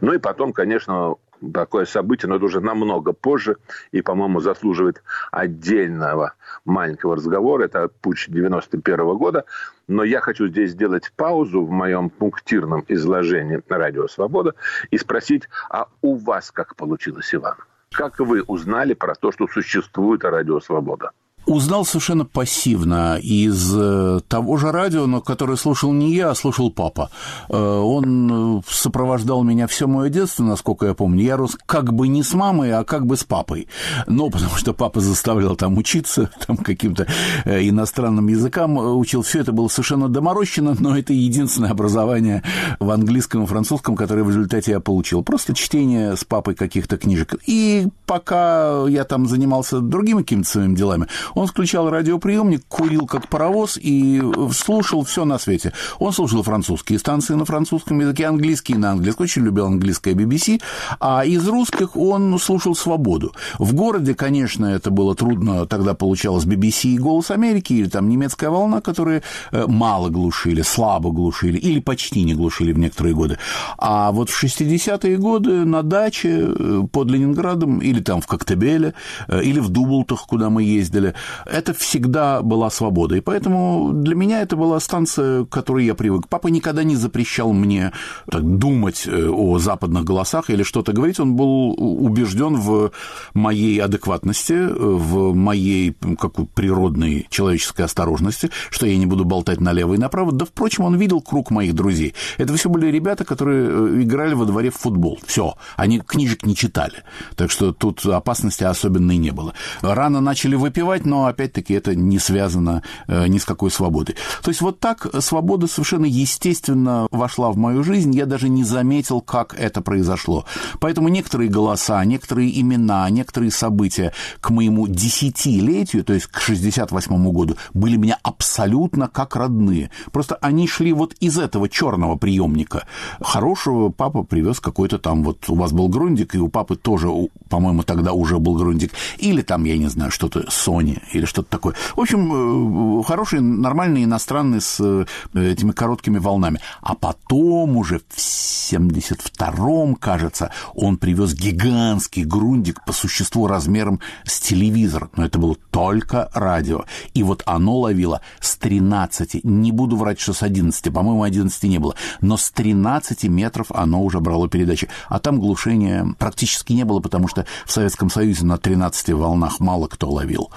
Ну и потом, конечно, такое событие, но это уже намного позже и, по-моему, заслуживает отдельного маленького разговора. Это путь 91 -го года. Но я хочу здесь сделать паузу в моем пунктирном изложении «Радио Свобода» и спросить, а у вас как получилось, Иван? Как вы узнали про то, что существует «Радио Свобода»? Узнал совершенно пассивно из э, того же радио, но которое слушал не я, а слушал папа. Э, он э, сопровождал меня все мое детство, насколько я помню. Я рос как бы не с мамой, а как бы с папой. Но потому что папа заставлял там учиться, там каким-то иностранным языкам учил. Все это было совершенно доморощено, но это единственное образование в английском и французском, которое в результате я получил. Просто чтение с папой каких-то книжек. И пока я там занимался другими какими-то своими делами, он включал радиоприемник, курил как паровоз и слушал все на свете. Он слушал французские станции на французском языке, английские на английском, очень любил английское BBC, а из русских он слушал «Свободу». В городе, конечно, это было трудно, тогда получалось BBC и «Голос Америки», или там «Немецкая волна», которые э, мало глушили, слабо глушили, или почти не глушили в некоторые годы. А вот в 60-е годы на даче э, под Ленинградом, или там в Коктебеле, э, или в Дублтах, куда мы ездили, это всегда была свобода. И поэтому для меня это была станция, к которой я привык. Папа никогда не запрещал мне так, думать э, о западных голосах или что-то говорить. Он был убежден в моей адекватности, в моей как, природной человеческой осторожности, что я не буду болтать налево и направо. Да, впрочем, он видел круг моих друзей. Это все были ребята, которые э, играли во дворе в футбол. Все. Они книжек не читали. Так что тут опасности особенной не было. Рано начали выпивать, но но опять-таки это не связано э, ни с какой свободой. То есть вот так свобода совершенно естественно вошла в мою жизнь, я даже не заметил, как это произошло. Поэтому некоторые голоса, некоторые имена, некоторые события к моему десятилетию, то есть к 68 году, были меня абсолютно как родные. Просто они шли вот из этого черного приемника. Хорошего папа привез какой-то там, вот у вас был Грундик, и у папы тоже, по-моему, тогда уже был Грундик. Или там, я не знаю, что-то Sony или что-то такое. В общем, э, хороший, нормальный иностранный с э, этими короткими волнами. А потом уже в 72-м, кажется, он привез гигантский грундик по существу размером с телевизор. Но это было только радио. И вот оно ловило с 13, не буду врать, что с 11, по-моему, 11 не было, но с 13 метров оно уже брало передачи. А там глушения практически не было, потому что в Советском Союзе на 13 волнах мало кто ловил.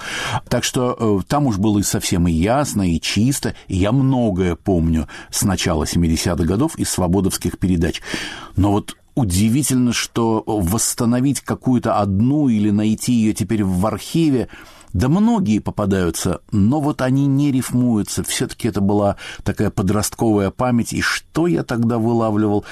Так что э, там уж было и совсем и ясно, и чисто, и я многое помню с начала 70-х годов из свободовских передач. Но вот удивительно, что восстановить какую-то одну или найти ее теперь в архиве Да многие попадаются, но вот они не рифмуются. Все-таки это была такая подростковая память. И что я тогда вылавливал?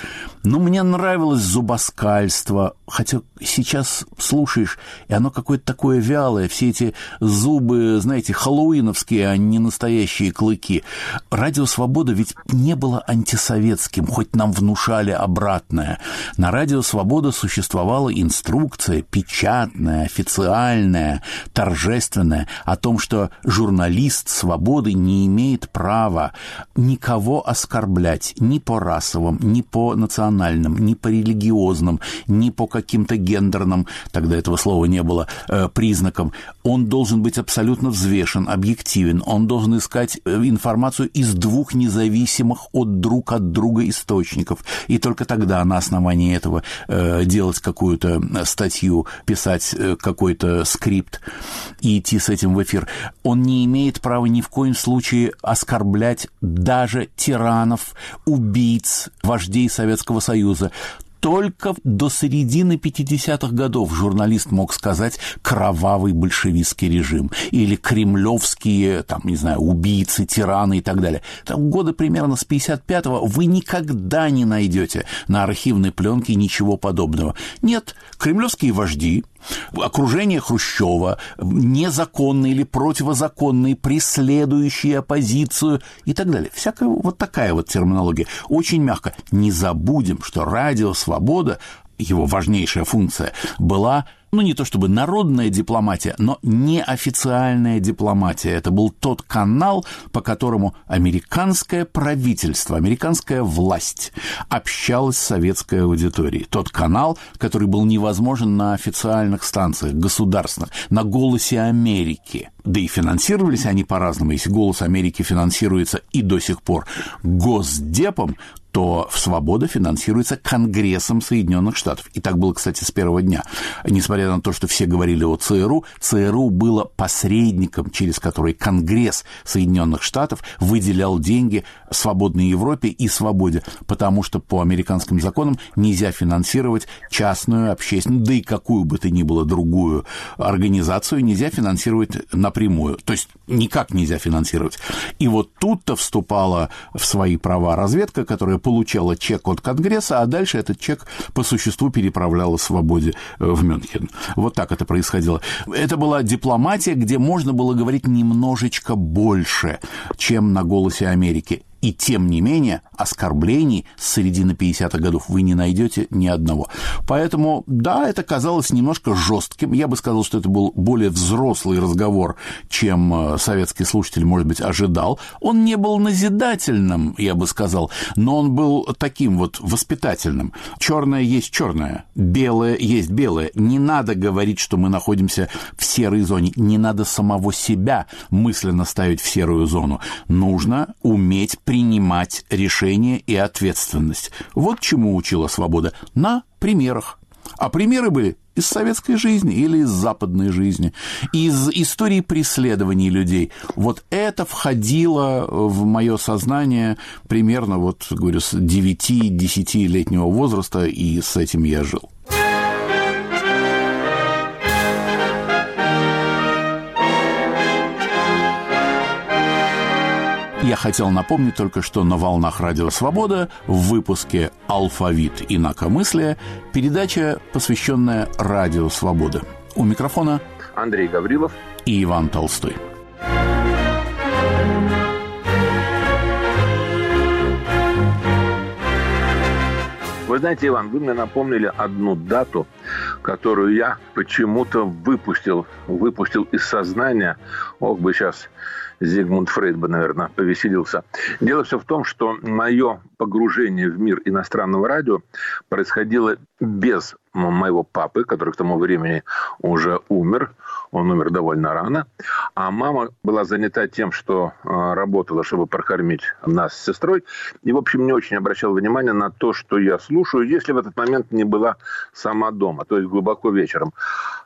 Ну, мне нравилось зубоскальство. Хотя сейчас слушаешь, и оно какое-то такое вялое. Все эти зубы, знаете, хэллоуиновские, а не настоящие клыки. Радио «Свобода» ведь не было антисоветским, хоть нам внушали обратное. На радио «Свобода» существовала инструкция печатная, официальная, торжественная о том, что журналист «Свободы» не имеет права никого оскорблять ни по расовым, ни по национальным, ни по религиозным, ни по каким-то гендерным, тогда этого слова не было, э, признакам. Он должен быть абсолютно взвешен, объективен, он должен искать э, информацию из двух независимых от друг от друга источников. И только тогда на основании этого э, делать какую-то статью, писать э, какой-то скрипт и идти с этим в эфир. Он не имеет права ни в коем случае оскорблять даже тиранов, убийц, вождей Советского Союза только до середины 50-х годов журналист мог сказать «кровавый большевистский режим» или «кремлевские, там, не знаю, убийцы, тираны» и так далее. Там года примерно с 55-го вы никогда не найдете на архивной пленке ничего подобного. Нет, кремлевские вожди, окружение Хрущева, незаконные или противозаконные, преследующие оппозицию и так далее. Всякая вот такая вот терминология. Очень мягко. Не забудем, что радио «Свобода» его важнейшая функция была ну, не то чтобы народная дипломатия, но неофициальная дипломатия. Это был тот канал, по которому американское правительство, американская власть общалась с советской аудиторией. Тот канал, который был невозможен на официальных станциях государственных, на «Голосе Америки». Да и финансировались они по-разному. Если «Голос Америки» финансируется и до сих пор Госдепом, то «Свобода» финансируется Конгрессом Соединенных Штатов. И так было, кстати, с первого дня. Несмотря на то, что все говорили о ЦРУ, ЦРУ было посредником, через который Конгресс Соединенных Штатов выделял деньги свободной Европе и свободе, потому что по американским законам нельзя финансировать частную, общественную, да и какую бы то ни было другую организацию нельзя финансировать напрямую. То есть никак нельзя финансировать. И вот тут-то вступала в свои права разведка, которая получала чек от Конгресса, а дальше этот чек по существу переправляла свободе э, в Мюнхен. Вот так это происходило. Это была дипломатия, где можно было говорить немножечко больше, чем на «Голосе Америки». И тем не менее, оскорблений с середины 50-х годов вы не найдете ни одного. Поэтому, да, это казалось немножко жестким. Я бы сказал, что это был более взрослый разговор, чем э, советский слушатель, может быть, ожидал. Он не был назидательным, я бы сказал, но он был таким вот воспитательным. Черное есть черное, белое есть белое. Не надо говорить, что мы находимся в серой зоне. Не надо самого себя мысленно ставить в серую зону. Нужно уметь принимать решения и ответственность. Вот чему учила свобода. На примерах. А примеры были из советской жизни или из западной жизни, из истории преследований людей. Вот это входило в мое сознание примерно, вот, говорю, с 9-10-летнего возраста, и с этим я жил. Я хотел напомнить только, что на волнах Радио Свобода в выпуске «Алфавит инакомыслия» передача, посвященная Радио Свобода. У микрофона Андрей Гаврилов и Иван Толстой. Вы знаете, Иван, вы мне напомнили одну дату, которую я почему-то выпустил, выпустил из сознания. Ох бы сейчас Зигмунд Фрейд бы, наверное, повеселился. Дело все в том, что мое погружение в мир иностранного радио происходило без моего папы, который к тому времени уже умер. Он умер довольно рано. А мама была занята тем, что а, работала, чтобы прокормить нас с сестрой. И, в общем, не очень обращала внимания на то, что я слушаю, если в этот момент не была сама дома, то есть глубоко вечером.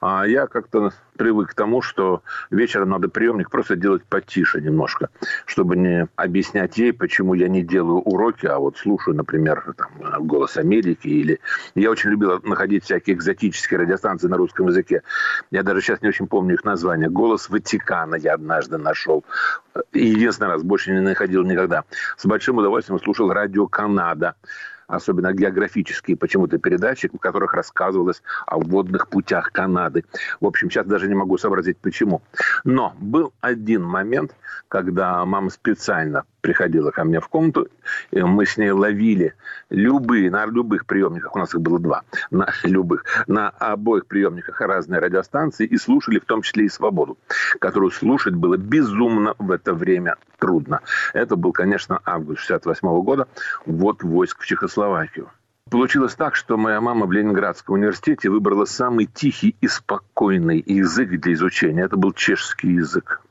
А я как-то привык к тому, что вечером надо приемник просто делать потише немножко, чтобы не объяснять ей, почему я не делаю уроки, а вот слушаю, например, там, «Голос Америки» или... Я очень любил находить всякие экзотические радиостанции на русском языке. Я даже сейчас не очень помню их название. «Голос Ватикана» я однажды нашел. Единственный раз, больше не находил никогда. С большим удовольствием слушал радио «Канада» особенно географические почему-то передачи, в которых рассказывалось о водных путях Канады. В общем, сейчас даже не могу сообразить, почему. Но был один момент, когда мама специально приходила ко мне в комнату, и мы с ней ловили любые, на любых приемниках, у нас их было два, на любых, на обоих приемниках разные радиостанции и слушали в том числе и «Свободу», которую слушать было безумно в это время трудно. Это был, конечно, август 68 года, вот войск в Чехословакию. Получилось так, что моя мама в Ленинградском университете выбрала самый тихий и спокойный язык для изучения. Это был чешский язык.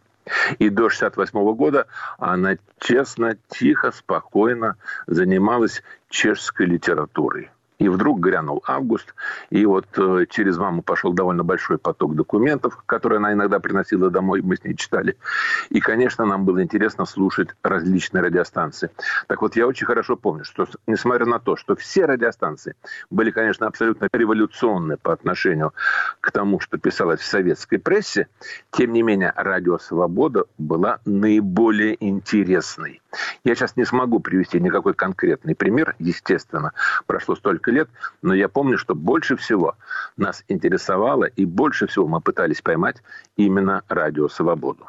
И до 68 года она честно, тихо, спокойно занималась чешской литературой. И вдруг грянул август, и вот э, через маму пошел довольно большой поток документов, которые она иногда приносила домой, мы с ней читали. И, конечно, нам было интересно слушать различные радиостанции. Так вот, я очень хорошо помню, что, несмотря на то, что все радиостанции были, конечно, абсолютно революционные по отношению к тому, что писалось в советской прессе, тем не менее, радио «Свобода» была наиболее интересной. Я сейчас не смогу привести никакой конкретный пример, естественно. Прошло столько лет, но я помню, что больше всего нас интересовало и больше всего мы пытались поймать именно радио «Свободу».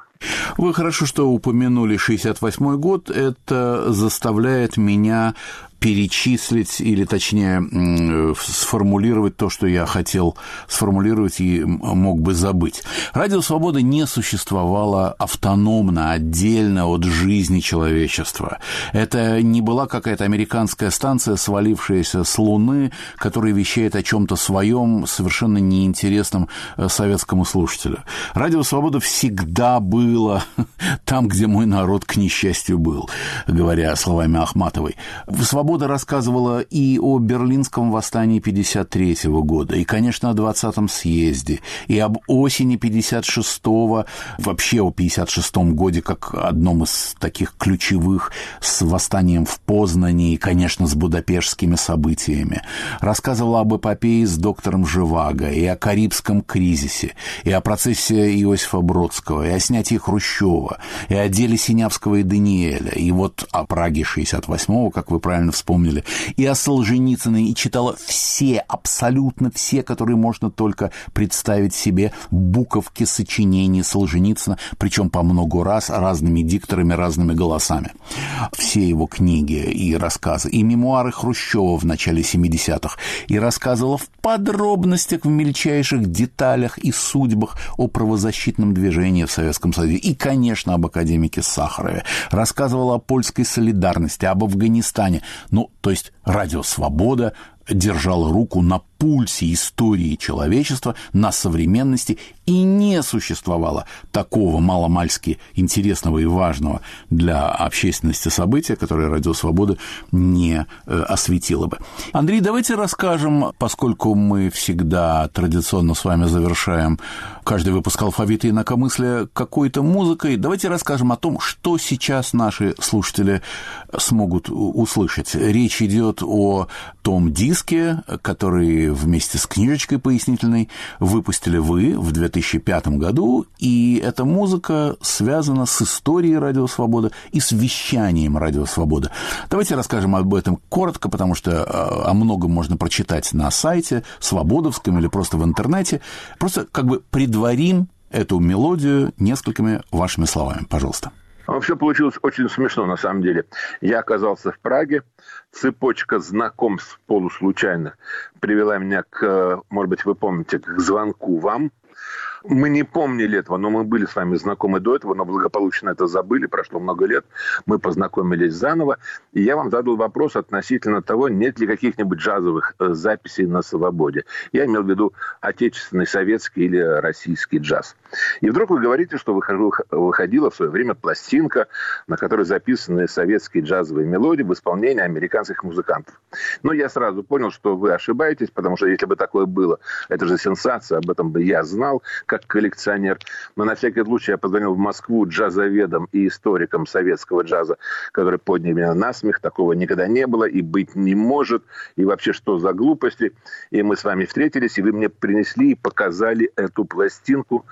Вы хорошо, что упомянули 68 год. Это заставляет меня перечислить или, точнее, сформулировать то, что я хотел сформулировать и мог бы забыть. Радио «Свобода» не существовало автономно, отдельно от жизни человечества. Это не была какая-то американская станция, свалившаяся с Луны, которая вещает о чем-то своем, совершенно неинтересном э, советскому слушателю. Радио «Свобода» всегда было там, где мой народ, к несчастью, был, говоря словами Ахматовой. Свобода рассказывала и о Берлинском восстании 53 года, и, конечно, о 20-м съезде, и об осени 56-го, вообще о 56-м годе как одном из таких ключевых с восстанием в Познане и, конечно, с будапештскими событиями. Рассказывала об эпопее с доктором Живаго, и о Карибском кризисе, и о процессе Иосифа Бродского, и о снятии Хрущева, и о деле Синявского и Даниэля, и вот о Праге 68-го, как вы правильно вспомнили, и о Солженицыне, и читала все, абсолютно все, которые можно только представить себе, буковки сочинений Солженицына, причем по много раз разными дикторами, разными голосами. Все его книги и рассказы, и мемуары Хрущева в начале 70-х, и рассказывала в подробностях, в мельчайших деталях и судьбах о правозащитном движении в Советском Союзе, и, конечно, об академике Сахарове. Рассказывала о польской солидарности, об Афганистане. Ну, то есть радио «Свобода» держало руку на пульсе истории человечества, на современности, и не существовало такого маломальски интересного и важного для общественности события, которое Радио Свобода не э, осветило бы. Андрей, давайте расскажем, поскольку мы всегда традиционно с вами завершаем каждый выпуск алфавита инакомыслия какой-то музыкой, давайте расскажем о том, что сейчас наши слушатели смогут услышать. Речь идет о том диске, который вместе с книжечкой пояснительной выпустили вы в 2005 году, и эта музыка связана с историей Радио Свобода и с вещанием Радио Свобода. Давайте расскажем об этом коротко, потому что э, о многом можно прочитать на сайте свободовском или просто в интернете. Просто как бы предварим эту мелодию несколькими вашими словами, пожалуйста. Все получилось очень смешно, на самом деле. Я оказался в Праге, цепочка знакомств полуслучайных привела меня к, может быть, вы помните, к звонку вам, мы не помнили этого, но мы были с вами знакомы до этого, но благополучно это забыли, прошло много лет. Мы познакомились заново, и я вам задал вопрос относительно того, нет ли каких-нибудь джазовых э, записей на свободе. Я имел в виду отечественный, советский или российский джаз. И вдруг вы говорите, что выходила в свое время пластинка, на которой записаны советские джазовые мелодии в исполнении американских музыкантов. Но я сразу понял, что вы ошибаетесь, потому что если бы такое было, это же сенсация, об этом бы я знал, как коллекционер. Но на всякий случай я позвонил в Москву джазоведам и историкам советского джаза, которые подняли меня на смех. Такого никогда не было и быть не может. И вообще, что за глупости? И мы с вами встретились, и вы мне принесли и показали эту пластинку,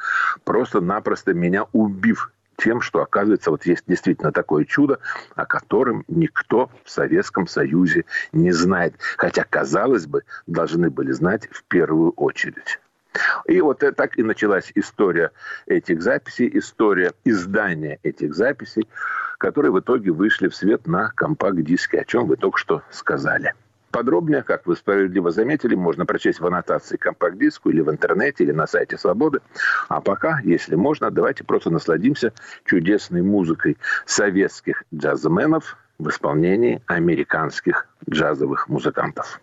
просто-напросто меня убив тем, что, оказывается, вот есть действительно такое чудо, о котором никто в Советском Союзе не знает. Хотя, казалось бы, должны были знать в первую очередь. И вот так и началась история этих записей, история издания этих записей, которые в итоге вышли в свет на компакт-диске, о чем вы только что сказали. Подробнее, как вы справедливо заметили, можно прочесть в аннотации компакт-диску или в интернете, или на сайте Свободы. А пока, если можно, давайте просто насладимся чудесной музыкой советских джазменов в исполнении американских джазовых музыкантов.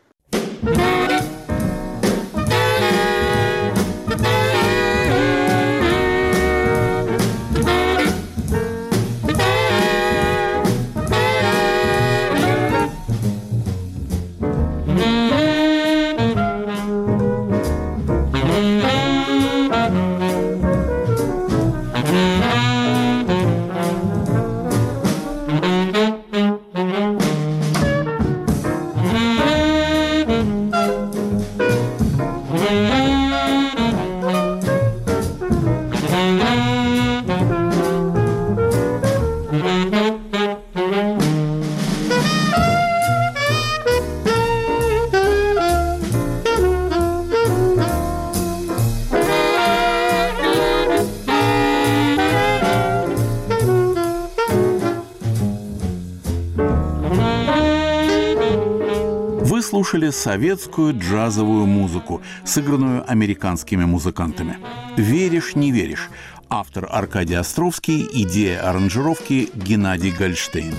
Слушали советскую джазовую музыку, сыгранную американскими музыкантами. «Веришь, не веришь» Автор Аркадий Островский, идея аранжировки Геннадий Гольштейн.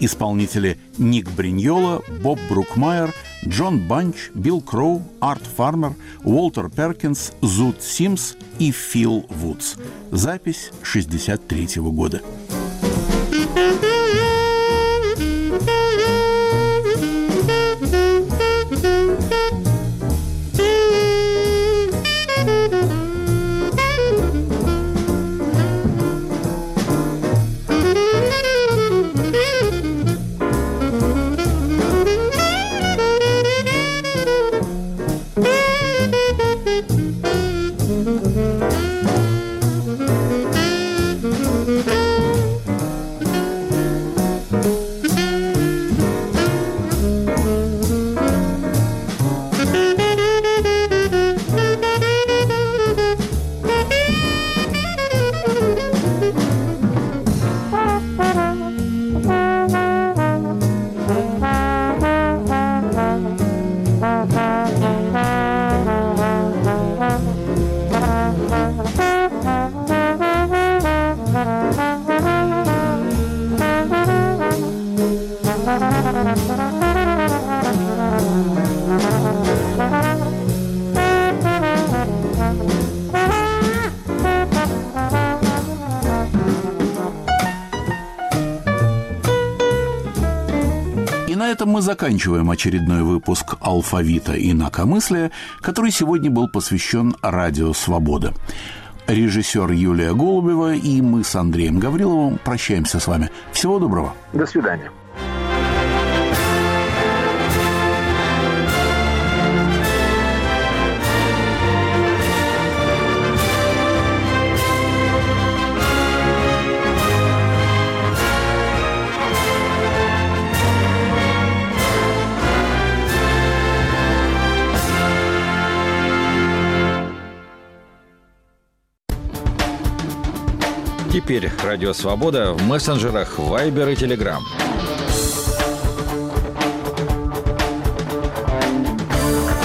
Исполнители Ник Бриньола, Боб Брукмайер, Джон Банч, Билл Кроу, Арт Фармер, Уолтер Перкинс, Зуд Симс и Фил Вудс. Запись 63 года. Заканчиваем очередной выпуск «Алфавита инакомыслия», который сегодня был посвящен Радио Свобода. Режиссер Юлия Голубева и мы с Андреем Гавриловым прощаемся с вами. Всего доброго. До свидания. Теперь Радио Свобода в мессенджерах Viber и Telegram.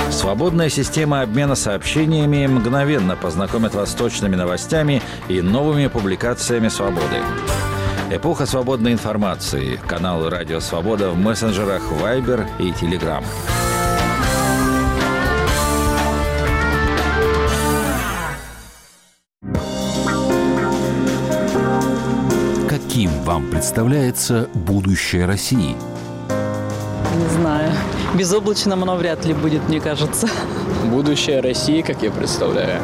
Свободная система обмена сообщениями мгновенно познакомит вас с точными новостями и новыми публикациями «Свободы». Эпоха свободной информации. Каналы «Радио Свобода» в мессенджерах Viber и Telegram. Вам представляется будущее России? Не знаю. Безоблачным оно вряд ли будет, мне кажется. Будущее России, как я представляю,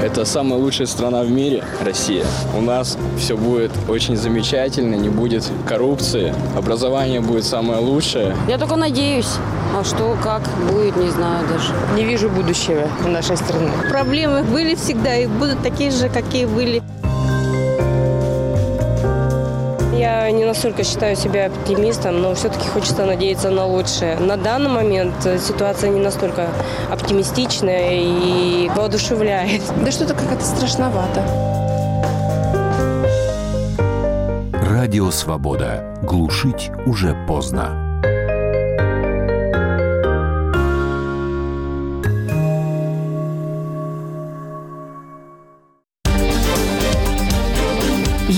это самая лучшая страна в мире, Россия. У нас все будет очень замечательно, не будет коррупции, образование будет самое лучшее. Я только надеюсь. А что, как будет, не знаю даже. Не вижу будущего у нашей страны. Проблемы были всегда и будут такие же, какие были. Я не настолько считаю себя оптимистом, но все-таки хочется надеяться на лучшее. На данный момент ситуация не настолько оптимистичная и воодушевляет. Да что-то как-то страшновато. Радио «Свобода». Глушить уже поздно.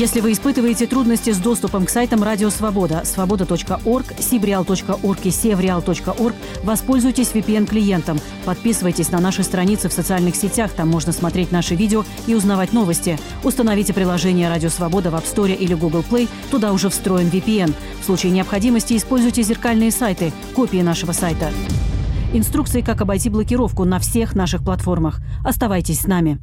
Если вы испытываете трудности с доступом к сайтам Радио Свобода, свобода.орг, сибреал.орг и севреал.орг, воспользуйтесь VPN-клиентом. Подписывайтесь на наши страницы в социальных сетях, там можно смотреть наши видео и узнавать новости. Установите приложение Радио Свобода в App Store или Google Play, туда уже встроен VPN. В случае необходимости используйте зеркальные сайты, копии нашего сайта. Инструкции, как обойти блокировку на всех наших платформах. Оставайтесь с нами.